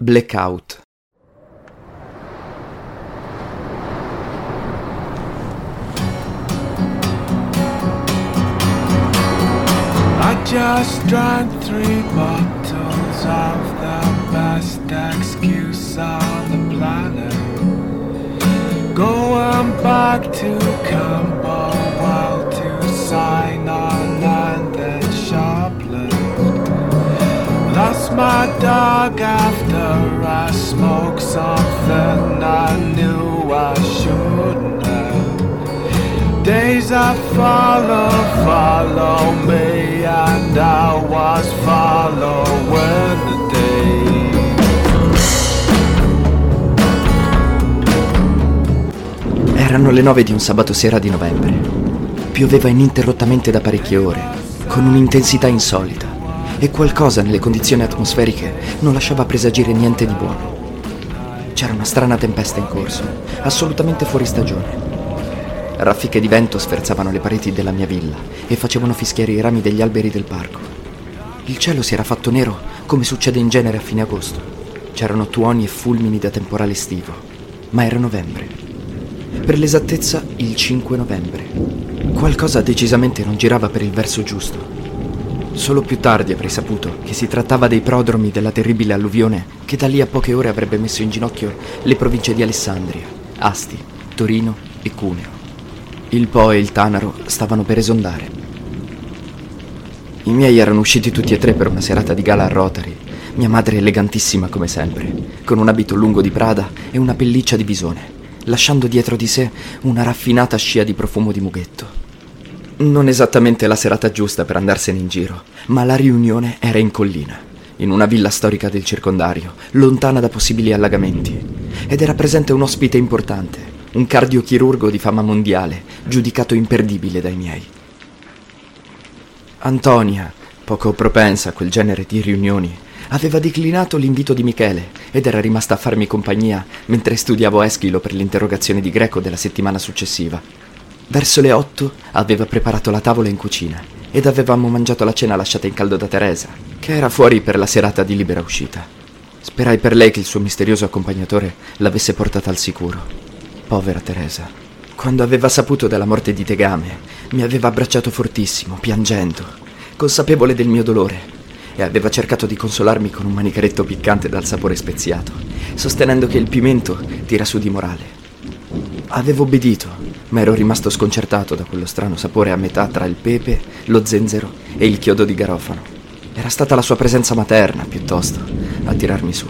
Blackout. I just drank three bottles of the best excuse on the planet. Going back to Camberwell to sign on and then shoplift. Lost my dog after I smoked something I knew I shouldn't have. Days that follow, follow me, and I was following the day. Erano le nove di un sabato sera di novembre. Pioveva ininterrottamente da parecchie ore, con un'intensità insolita, e qualcosa nelle condizioni atmosferiche non lasciava presagire niente di buono. C'era una strana tempesta in corso, assolutamente fuori stagione. Raffiche di vento sferzavano le pareti della mia villa e facevano fischiare i rami degli alberi del parco. Il cielo si era fatto nero come succede in genere a fine agosto. C'erano tuoni e fulmini da temporale estivo, ma era novembre. Per l'esattezza il 5 novembre. Qualcosa decisamente non girava per il verso giusto. Solo più tardi avrei saputo che si trattava dei prodromi della terribile alluvione che da lì a poche ore avrebbe messo in ginocchio le province di Alessandria, Asti, Torino e Cuneo. Il Po e il Tanaro stavano per esondare. I miei erano usciti tutti e tre per una serata di gala a Rotary. Mia madre elegantissima come sempre, con un abito lungo di Prada e una pelliccia di bisone, lasciando dietro di sé una raffinata scia di profumo di mughetto. Non esattamente la serata giusta per andarsene in giro, ma la riunione era in collina, in una villa storica del circondario, lontana da possibili allagamenti, ed era presente un ospite importante, un cardiochirurgo di fama mondiale, giudicato imperdibile dai miei. Antonia, poco propensa a quel genere di riunioni, aveva declinato l'invito di Michele ed era rimasta a farmi compagnia mentre studiavo Eschilo per l'interrogazione di greco della settimana successiva. Verso le otto aveva preparato la tavola in cucina ed avevamo mangiato la cena lasciata in caldo da Teresa, che era fuori per la serata di libera uscita. Sperai per lei che il suo misterioso accompagnatore l'avesse portata al sicuro. Povera Teresa. Quando aveva saputo della morte di Tegame, mi aveva abbracciato fortissimo, piangendo, consapevole del mio dolore, e aveva cercato di consolarmi con un manicaretto piccante dal sapore speziato, sostenendo che il pimento tira su di morale. Avevo obbedito, ma ero rimasto sconcertato da quello strano sapore a metà tra il pepe, lo zenzero e il chiodo di garofano. Era stata la sua presenza materna, piuttosto, a tirarmi su.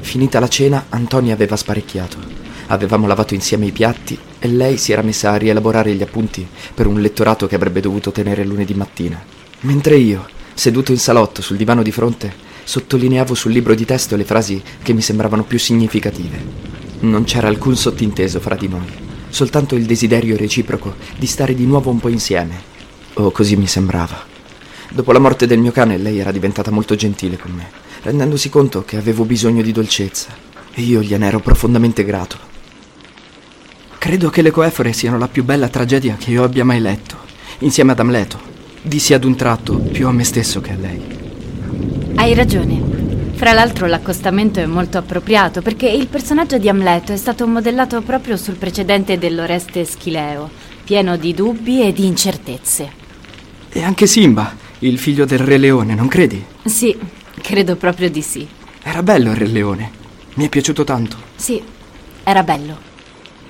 Finita la cena, Antonia aveva sparecchiato. Avevamo lavato insieme i piatti e lei si era messa a rielaborare gli appunti per un lettorato che avrebbe dovuto tenere lunedì mattina. Mentre io, seduto in salotto sul divano di fronte, sottolineavo sul libro di testo le frasi che mi sembravano più significative. Non c'era alcun sottinteso fra di noi, soltanto il desiderio reciproco di stare di nuovo un po' insieme. O così mi sembrava. Dopo la morte del mio cane lei era diventata molto gentile con me, rendendosi conto che avevo bisogno di dolcezza, e io gliene ero profondamente grato. Credo che le coefore siano la più bella tragedia che io abbia mai letto, insieme ad Amleto. Dissi ad un tratto più a me stesso che a lei. Hai ragione. Fra l'altro l'accostamento è molto appropriato perché il personaggio di Amleto è stato modellato proprio sul precedente dell'Oreste Schileo, pieno di dubbi e di incertezze. E anche Simba, il figlio del Re Leone, non credi? Sì, credo proprio di sì. Era bello il Re Leone. Mi è piaciuto tanto. Sì, era bello.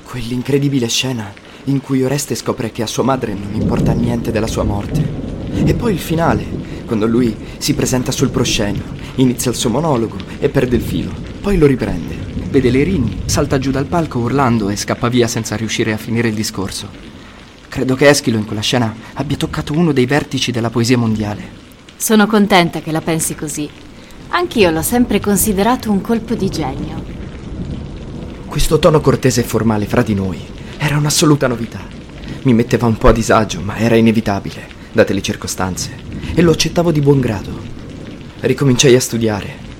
Quell'incredibile scena in cui Oreste scopre che a sua madre non importa niente della sua morte. E poi il finale, quando lui si presenta sul proscenio, inizia il suo monologo e perde il filo. Poi lo riprende, vede le rini, salta giù dal palco urlando e scappa via senza riuscire a finire il discorso. Credo che Eschilo in quella scena abbia toccato uno dei vertici della poesia mondiale. Sono contenta che la pensi così. Anch'io l'ho sempre considerato un colpo di genio. Questo tono cortese e formale fra di noi era un'assoluta novità. Mi metteva un po' a disagio, ma era inevitabile, date le circostanze, e lo accettavo di buon grado. Ricominciai a studiare.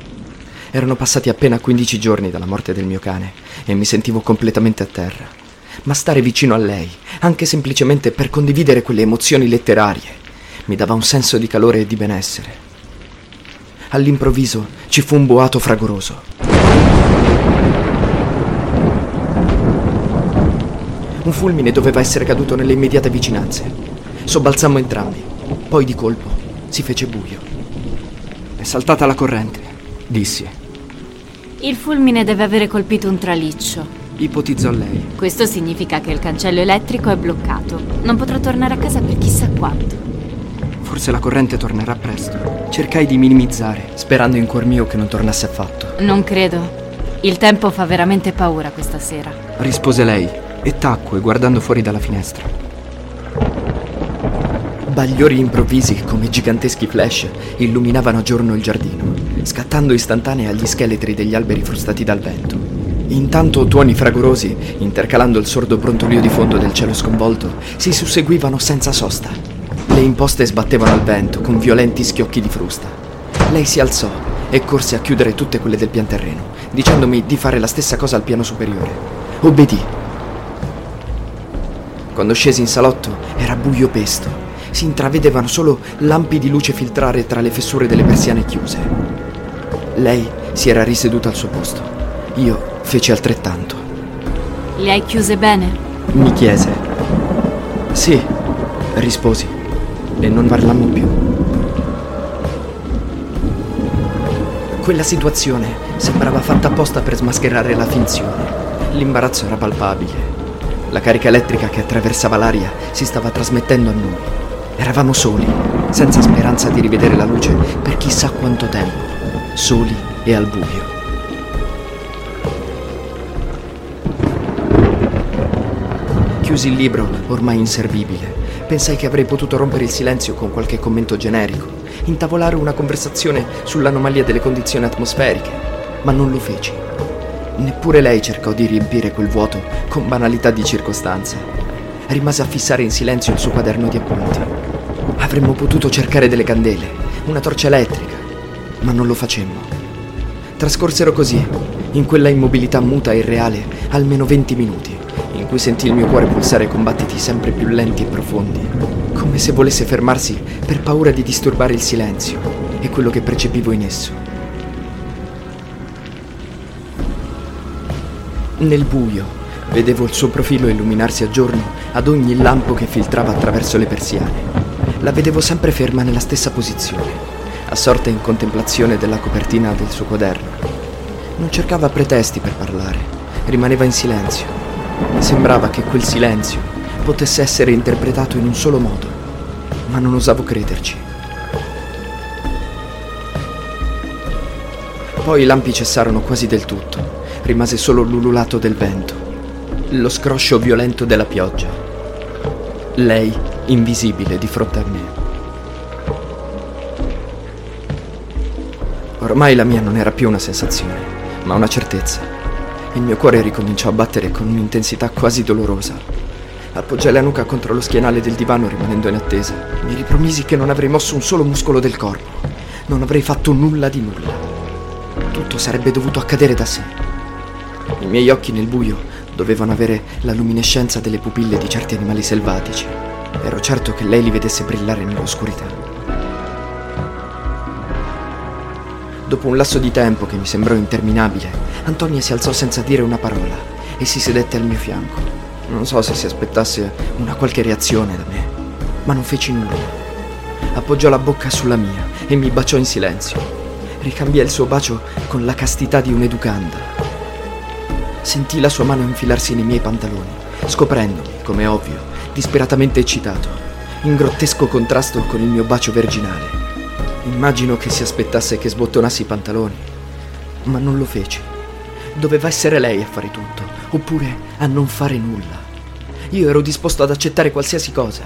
Erano passati appena 15 giorni dalla morte del mio cane e mi sentivo completamente a terra. Ma stare vicino a lei, anche semplicemente per condividere quelle emozioni letterarie, mi dava un senso di calore e di benessere. all'improvviso ci fu un boato fragoroso. Un fulmine doveva essere caduto nelle immediate vicinanze. Sobbalzammo entrambi. Poi di colpo si fece buio. È saltata la corrente, dissi. Il fulmine deve avere colpito un traliccio. Ipotizzò lei. Questo significa che il cancello elettrico è bloccato. Non potrò tornare a casa per chissà quanto. Forse la corrente tornerà presto. Cercai di minimizzare, sperando in cuor mio che non tornasse affatto. Non credo. Il tempo fa veramente paura questa sera. Rispose lei e tacque guardando fuori dalla finestra. Bagliori improvvisi come giganteschi flash illuminavano a giorno il giardino, scattando istantanei agli scheletri degli alberi frustati dal vento. Intanto tuoni fragorosi, intercalando il sordo brontolio di fondo del cielo sconvolto, si susseguivano senza sosta. Le imposte sbattevano al vento con violenti schiocchi di frusta. Lei si alzò e corse a chiudere tutte quelle del pian terreno, dicendomi di fare la stessa cosa al piano superiore. Obbedì. Quando scesi in salotto era buio pesto. Si intravedevano solo lampi di luce filtrare tra le fessure delle persiane chiuse. Lei si era riseduta al suo posto. Io feci altrettanto. Le hai chiuse bene? Mi chiese. Sì, risposi. E non parlammo più. Quella situazione sembrava fatta apposta per smascherare la finzione. L'imbarazzo era palpabile. La carica elettrica che attraversava l'aria si stava trasmettendo a noi. Eravamo soli, senza speranza di rivedere la luce per chissà quanto tempo. Soli e al buio. Chiusi il libro, ormai inservibile. Pensai che avrei potuto rompere il silenzio con qualche commento generico, intavolare una conversazione sull'anomalia delle condizioni atmosferiche, ma non lo feci. Neppure lei cercò di riempire quel vuoto con banalità di circostanze. Rimase a fissare in silenzio il suo quaderno di appunti. Avremmo potuto cercare delle candele, una torcia elettrica, ma non lo facemmo. Trascorsero così, in quella immobilità muta e irreale, almeno 20 minuti, in cui sentì il mio cuore pulsare con battiti sempre più lenti e profondi, come se volesse fermarsi per paura di disturbare il silenzio e quello che percepivo in esso. Nel buio vedevo il suo profilo illuminarsi a giorno ad ogni lampo che filtrava attraverso le persiane. La vedevo sempre ferma nella stessa posizione, assorta in contemplazione della copertina del suo quaderno. Non cercava pretesti per parlare, rimaneva in silenzio. Sembrava che quel silenzio potesse essere interpretato in un solo modo, ma non osavo crederci. Poi i lampi cessarono quasi del tutto, rimase solo l'ululato del vento, lo scroscio violento della pioggia. Lei invisibile di fronte a me. Ormai la mia non era più una sensazione, ma una certezza. Il mio cuore ricominciò a battere con un'intensità quasi dolorosa. Appoggiai la nuca contro lo schienale del divano rimanendo in attesa. Mi ripromisi che non avrei mosso un solo muscolo del corpo. Non avrei fatto nulla di nulla. Tutto sarebbe dovuto accadere da sé. I miei occhi nel buio dovevano avere la luminescenza delle pupille di certi animali selvatici. Ero certo che lei li vedesse brillare nell'oscurità. Dopo un lasso di tempo che mi sembrò interminabile, Antonia si alzò senza dire una parola e si sedette al mio fianco. Non so se si aspettasse una qualche reazione da me, ma non feci nulla. Appoggiò la bocca sulla mia e mi baciò in silenzio. Ricambiai il suo bacio con la castità di un'educanda. Sentii la sua mano infilarsi nei miei pantaloni, scoprendomi, come ovvio, disperatamente eccitato, in grottesco contrasto con il mio bacio virginale. Immagino che si aspettasse che sbottonassi i pantaloni, ma non lo feci. Doveva essere lei a fare tutto, oppure a non fare nulla. Io ero disposto ad accettare qualsiasi cosa.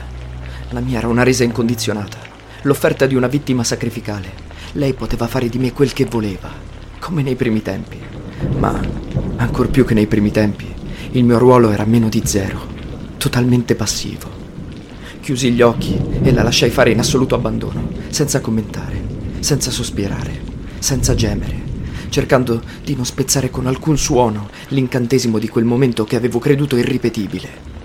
La mia era una resa incondizionata, l'offerta di una vittima sacrificale. Lei poteva fare di me quel che voleva, come nei primi tempi. Ma, ancor più che nei primi tempi, il mio ruolo era meno di zero, totalmente passivo. Chiusi gli occhi e la lasciai fare in assoluto abbandono, senza commentare, senza sospirare, senza gemere, cercando di non spezzare con alcun suono l'incantesimo di quel momento che avevo creduto irripetibile.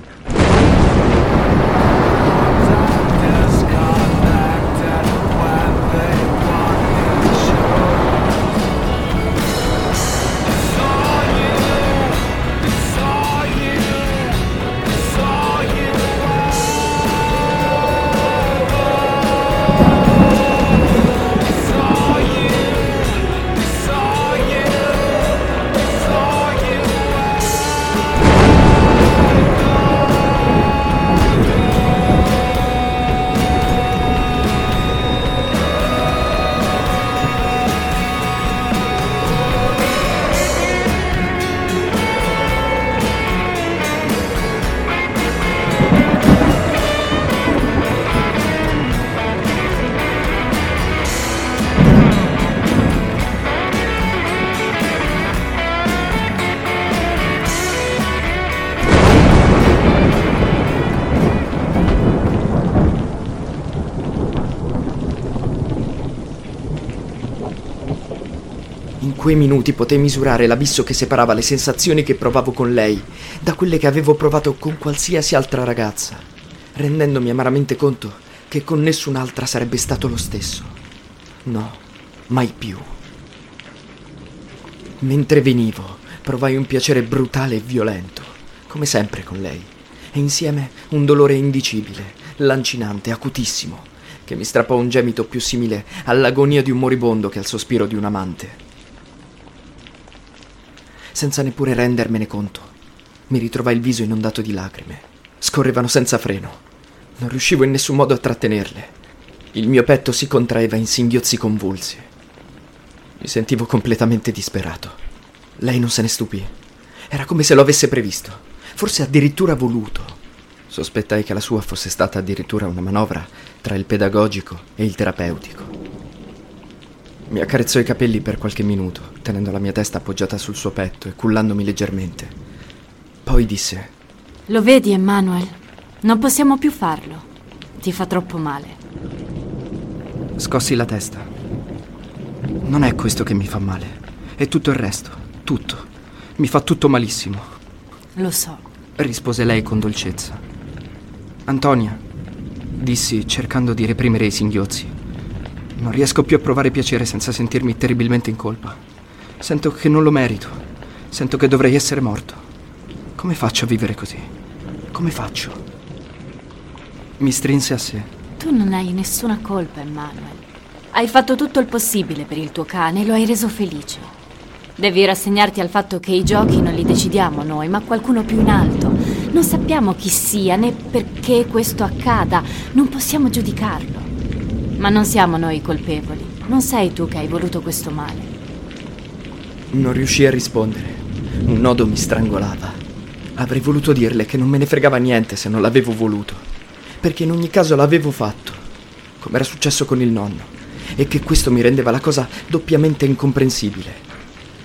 Quei minuti potei misurare l'abisso che separava le sensazioni che provavo con lei da quelle che avevo provato con qualsiasi altra ragazza, rendendomi amaramente conto che con nessun'altra sarebbe stato lo stesso. No, mai più. Mentre venivo, provai un piacere brutale e violento, come sempre con lei, e insieme un dolore indicibile, lancinante, acutissimo, che mi strappò un gemito più simile all'agonia di un moribondo che al sospiro di un amante. Senza neppure rendermene conto, mi ritrovai il viso inondato di lacrime. Scorrevano senza freno. Non riuscivo in nessun modo a trattenerle. Il mio petto si contraeva in singhiozzi convulsi. Mi sentivo completamente disperato. Lei non se ne stupì. Era come se lo avesse previsto, forse addirittura voluto. Sospettai che la sua fosse stata addirittura una manovra tra il pedagogico e il terapeutico. Mi accarezzò i capelli per qualche minuto, tenendo la mia testa appoggiata sul suo petto e cullandomi leggermente. Poi disse: Lo vedi, Emanuel? Non possiamo più farlo. Ti fa troppo male. Scossi la testa. Non è questo che mi fa male, è tutto il resto, tutto. Mi fa tutto malissimo, Lo so. rispose lei con dolcezza. Antonia, dissi cercando di reprimere i singhiozzi. Non riesco più a provare piacere senza sentirmi terribilmente in colpa. Sento che non lo merito. Sento che dovrei essere morto. Come faccio a vivere così? Come faccio? Mi strinse a sé. Tu non hai nessuna colpa, Emanuel. Hai fatto tutto il possibile per il tuo cane e lo hai reso felice. Devi rassegnarti al fatto che i giochi non li decidiamo noi, ma qualcuno più in alto. Non sappiamo chi sia né perché questo accada, non possiamo giudicarlo. Ma non siamo noi colpevoli. Non sei tu che hai voluto questo male. Non riuscii a rispondere. Un nodo mi strangolava. Avrei voluto dirle che non me ne fregava niente se non l'avevo voluto, perché in ogni caso l'avevo fatto, come era successo con il nonno, e che questo mi rendeva la cosa doppiamente incomprensibile.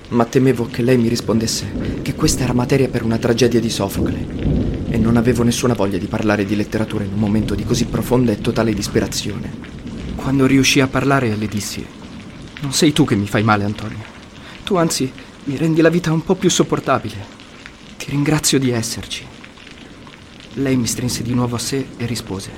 Ma temevo che lei mi rispondesse che questa era materia per una tragedia di Sofocle, e non avevo nessuna voglia di parlare di letteratura in un momento di così profonda e totale disperazione. Quando riuscii a parlare le dissi, non sei tu che mi fai male, Antonio. Tu anzi mi rendi la vita un po' più sopportabile. Ti ringrazio di esserci. Lei mi strinse di nuovo a sé e rispose.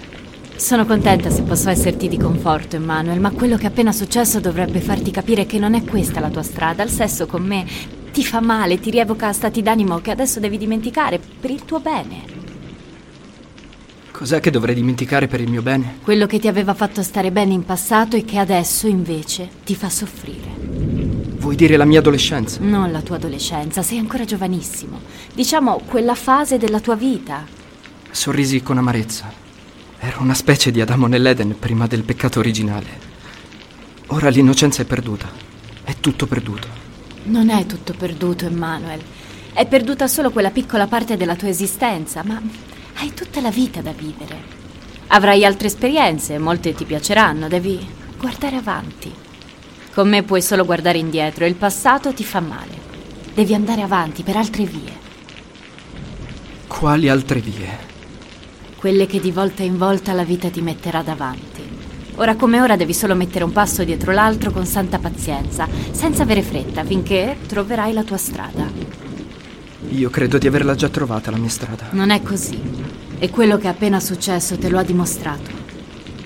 Sono contenta se posso esserti di conforto, Emanuel, ma quello che è appena successo dovrebbe farti capire che non è questa la tua strada. Il sesso con me ti fa male, ti rievoca stati d'animo che adesso devi dimenticare per il tuo bene. Cos'è che dovrei dimenticare per il mio bene? Quello che ti aveva fatto stare bene in passato e che adesso invece ti fa soffrire. Vuoi dire la mia adolescenza? Non la tua adolescenza, sei ancora giovanissimo. Diciamo quella fase della tua vita. Sorrisi con amarezza. Ero una specie di Adamo nell'Eden prima del peccato originale. Ora l'innocenza è perduta. È tutto perduto. Non è tutto perduto, Emanuel. È perduta solo quella piccola parte della tua esistenza, ma hai tutta la vita da vivere. Avrai altre esperienze, molte ti piaceranno, devi guardare avanti. Con me puoi solo guardare indietro e il passato ti fa male. Devi andare avanti per altre vie, Quali altre vie? quelle che di volta in volta la vita ti metterà davanti. Ora come ora devi solo mettere un passo dietro l'altro con santa pazienza, senza avere fretta, finché troverai la tua strada. Io credo di averla già trovata la mia strada. Non è così. E quello che è appena successo te lo ha dimostrato.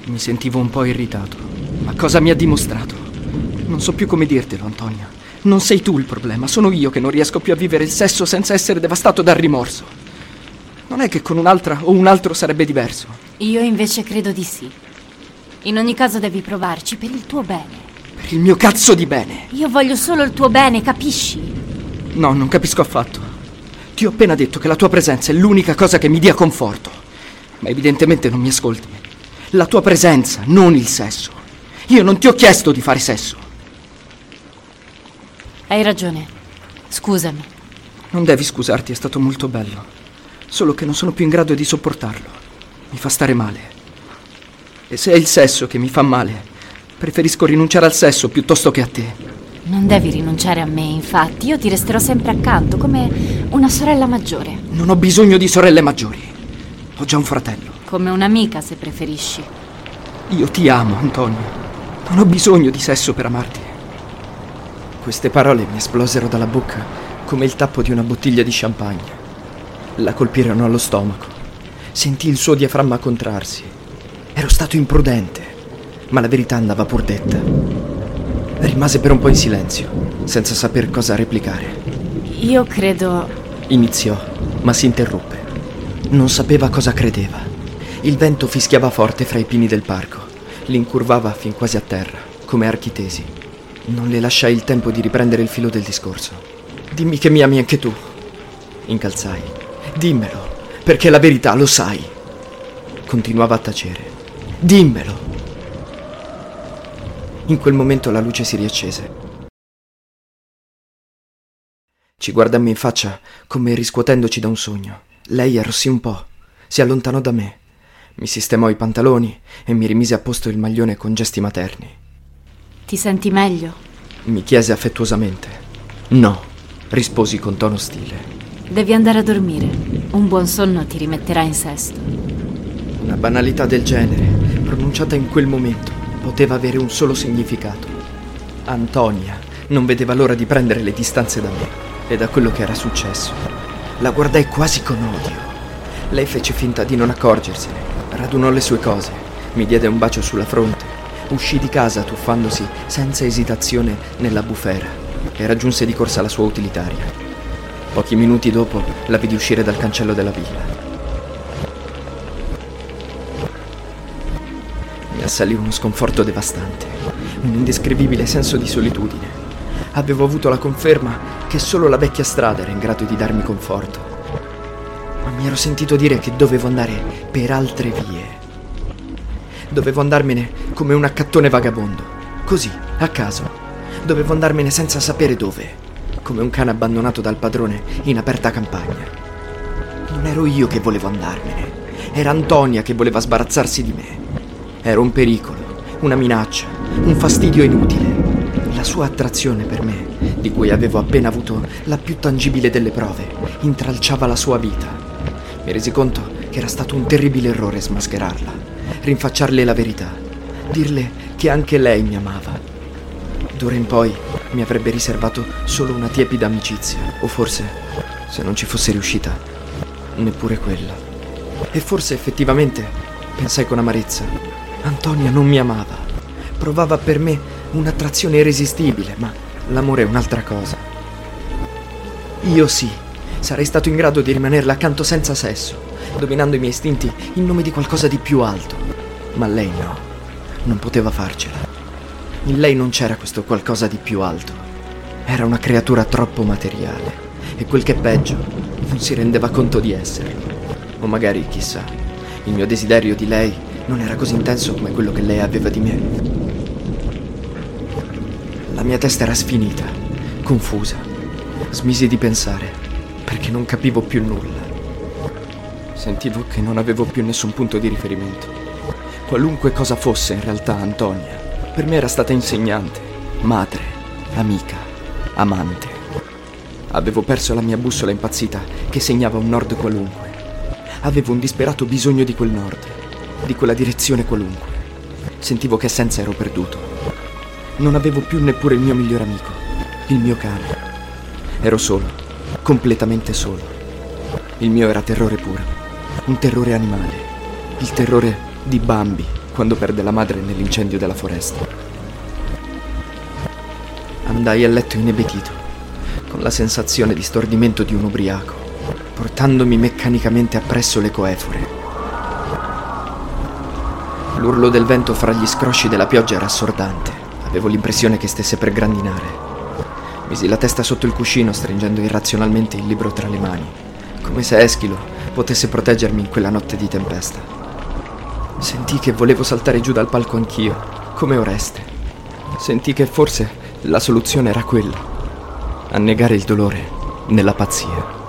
Mi sentivo un po' irritato. Ma cosa mi ha dimostrato? Non so più come dirtelo, Antonia. Non sei tu il problema, sono io che non riesco più a vivere il sesso senza essere devastato dal rimorso. Non è che con un'altra o un altro sarebbe diverso. Io invece credo di sì. In ogni caso devi provarci per il tuo bene. Per il mio cazzo di bene. Io voglio solo il tuo bene, capisci? No, non capisco affatto. Ti ho appena detto che la tua presenza è l'unica cosa che mi dia conforto. Ma evidentemente non mi ascolti. La tua presenza, non il sesso. Io non ti ho chiesto di fare sesso. Hai ragione. Scusami. Non devi scusarti, è stato molto bello. Solo che non sono più in grado di sopportarlo. Mi fa stare male. E se è il sesso che mi fa male, preferisco rinunciare al sesso piuttosto che a te. Non devi rinunciare a me, infatti. Io ti resterò sempre accanto, come una sorella maggiore. Non ho bisogno di sorelle maggiori. Ho già un fratello. Come un'amica, se preferisci. Io ti amo, Antonio. Non ho bisogno di sesso per amarti. Queste parole mi esplosero dalla bocca come il tappo di una bottiglia di champagne. La colpirono allo stomaco. Sentì il suo diaframma contrarsi. Ero stato imprudente, ma la verità andava pur detta. Rimase per un po' in silenzio, senza saper cosa replicare. Io credo... Iniziò, ma si interruppe. Non sapeva cosa credeva. Il vento fischiava forte fra i pini del parco. Li incurvava fin quasi a terra, come archi tesi. Non le lasciai il tempo di riprendere il filo del discorso. Dimmi che mi ami anche tu. Incalzai. Dimmelo, perché la verità lo sai. Continuava a tacere. Dimmelo. In quel momento la luce si riaccese. Ci guardammo in faccia come riscuotendoci da un sogno. Lei arrossì un po', si allontanò da me, mi sistemò i pantaloni e mi rimise a posto il maglione con gesti materni. Ti senti meglio? Mi chiese affettuosamente. No, risposi con tono stile. Devi andare a dormire. Un buon sonno ti rimetterà in sesto. Una banalità del genere, pronunciata in quel momento, poteva avere un solo significato. Antonia non vedeva l'ora di prendere le distanze da me e da quello che era successo. La guardai quasi con odio. Lei fece finta di non accorgersene, radunò le sue cose, mi diede un bacio sulla fronte, uscì di casa tuffandosi senza esitazione nella bufera e raggiunse di corsa la sua utilitaria. Pochi minuti dopo la vidi uscire dal cancello della villa. Mi assalì uno sconforto devastante, un indescrivibile senso di solitudine. Avevo avuto la conferma che solo la vecchia strada era in grado di darmi conforto. Ma mi ero sentito dire che dovevo andare per altre vie. Dovevo andarmene come un accattone vagabondo, così, a caso. Dovevo andarmene senza sapere dove, come un cane abbandonato dal padrone in aperta campagna. Non ero io che volevo andarmene, era Antonia che voleva sbarazzarsi di me. Ero un pericolo, una minaccia, un fastidio inutile. La sua attrazione per me, di cui avevo appena avuto la più tangibile delle prove, intralciava la sua vita. Mi resi conto che era stato un terribile errore smascherarla, rinfacciarle la verità, dirle che anche lei mi amava. D'ora in poi mi avrebbe riservato solo una tiepida amicizia, o forse, se non ci fosse riuscita, neppure quella. E forse effettivamente, pensai con amarezza, Antonia non mi amava, provava per me un'attrazione irresistibile, ma l'amore è un'altra cosa. Io sì, sarei stato in grado di rimanerle accanto senza sesso, dominando i miei istinti in nome di qualcosa di più alto. Ma lei no, non poteva farcela. In lei non c'era questo qualcosa di più alto. Era una creatura troppo materiale e quel che è peggio, non si rendeva conto di esserlo. O magari, chissà, il mio desiderio di lei non era così intenso come quello che lei aveva di me. La mia testa era sfinita, confusa. Smisi di pensare, perché non capivo più nulla. Sentivo che non avevo più nessun punto di riferimento. Qualunque cosa fosse in realtà Antonia, per me era stata insegnante, madre, amica, amante. Avevo perso la mia bussola impazzita che segnava un nord qualunque. Avevo un disperato bisogno di quel nord, di quella direzione qualunque. Sentivo che senza ero perduto non avevo più neppure il mio migliore amico, il mio cane. Ero solo, completamente solo. Il mio era terrore puro, un terrore animale, il terrore di Bambi quando perde la madre nell'incendio della foresta. Andai a letto inebetito, con la sensazione di stordimento di un ubriaco, portandomi meccanicamente appresso le coefore. L'urlo del vento fra gli scrosci della pioggia era assordante. Avevo l'impressione che stesse per grandinare. Misi la testa sotto il cuscino stringendo irrazionalmente il libro tra le mani, come se Eschilo potesse proteggermi in quella notte di tempesta. Sentii che volevo saltare giù dal palco anch'io, come Oreste. Sentii che forse la soluzione era quella, annegare il dolore nella pazzia.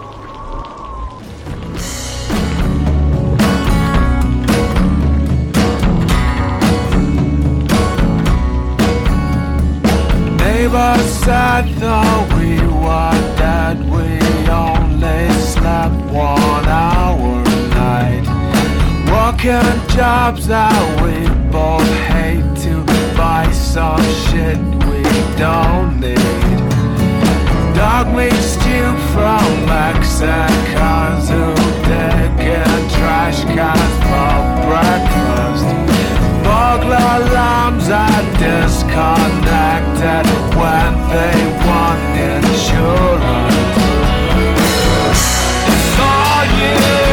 never said that we were dead. We only slept one hour a night. Working jobs that we both hate to buy some shit we don't need. Dog meat stew from Mexicans who dig in trash cans for breakfast. Smoke alarms are disconnected when they want insurance. It's all you.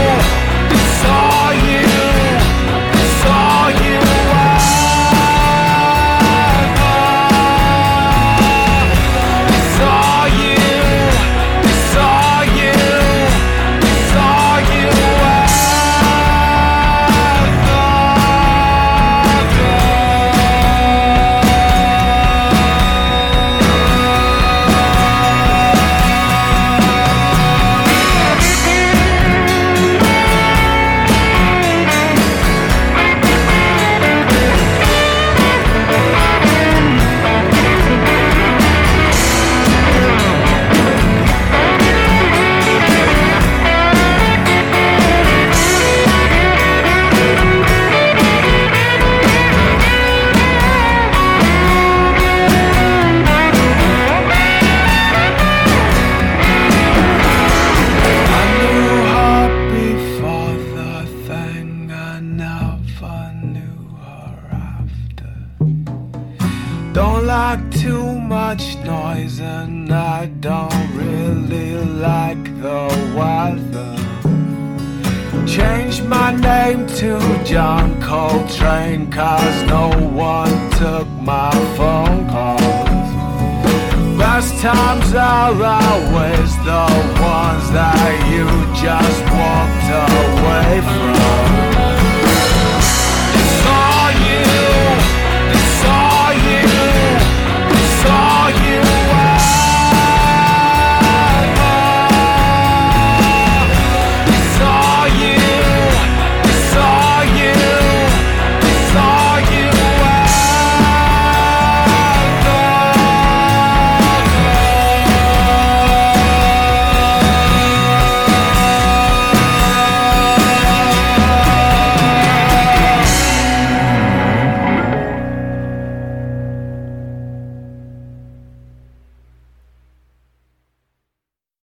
just